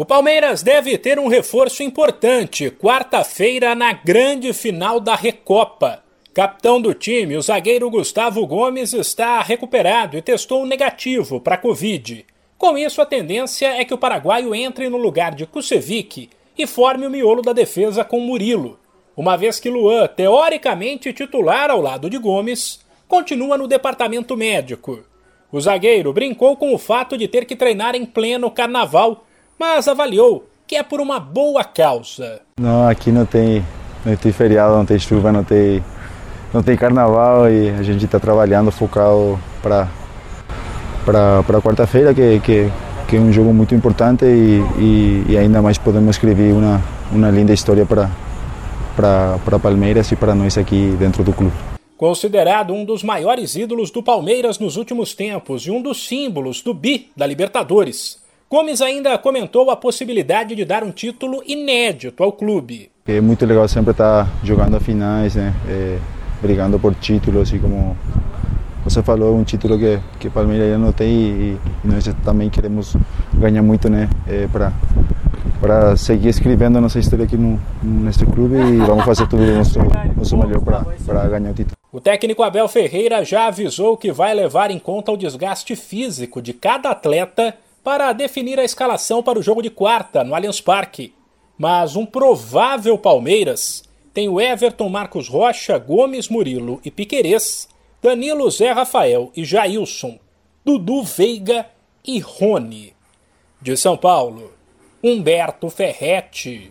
O Palmeiras deve ter um reforço importante quarta-feira na grande final da Recopa. Capitão do time, o zagueiro Gustavo Gomes está recuperado e testou negativo para a Covid. Com isso, a tendência é que o paraguaio entre no lugar de Kusevic e forme o miolo da defesa com Murilo, uma vez que Luan, teoricamente titular ao lado de Gomes, continua no departamento médico. O zagueiro brincou com o fato de ter que treinar em pleno carnaval mas avaliou que é por uma boa causa. Não, aqui não tem, não tem feriado, não tem chuva, não tem, não tem carnaval e a gente está trabalhando focado para para quarta-feira, que, que, que, é um jogo muito importante e, e, e, ainda mais podemos escrever uma, uma linda história para, para, para Palmeiras e para nós aqui dentro do clube. Considerado um dos maiores ídolos do Palmeiras nos últimos tempos e um dos símbolos do bi da Libertadores, Gomes ainda comentou a possibilidade de dar um título inédito ao clube. É muito legal sempre estar jogando a finais, né? É, brigando por títulos, assim como você falou, um título que que Palmeiras ainda não tem e, e nós também queremos ganhar muito, né? É, para para seguir escrevendo nossa história aqui no, neste clube e vamos fazer tudo o nosso, nosso melhor para ganhar o título. O técnico Abel Ferreira já avisou que vai levar em conta o desgaste físico de cada atleta para definir a escalação para o jogo de quarta no Allianz Parque. Mas um provável Palmeiras tem o Everton Marcos Rocha, Gomes Murilo e Piquerez, Danilo Zé Rafael e Jailson, Dudu Veiga e Rony. De São Paulo, Humberto Ferretti.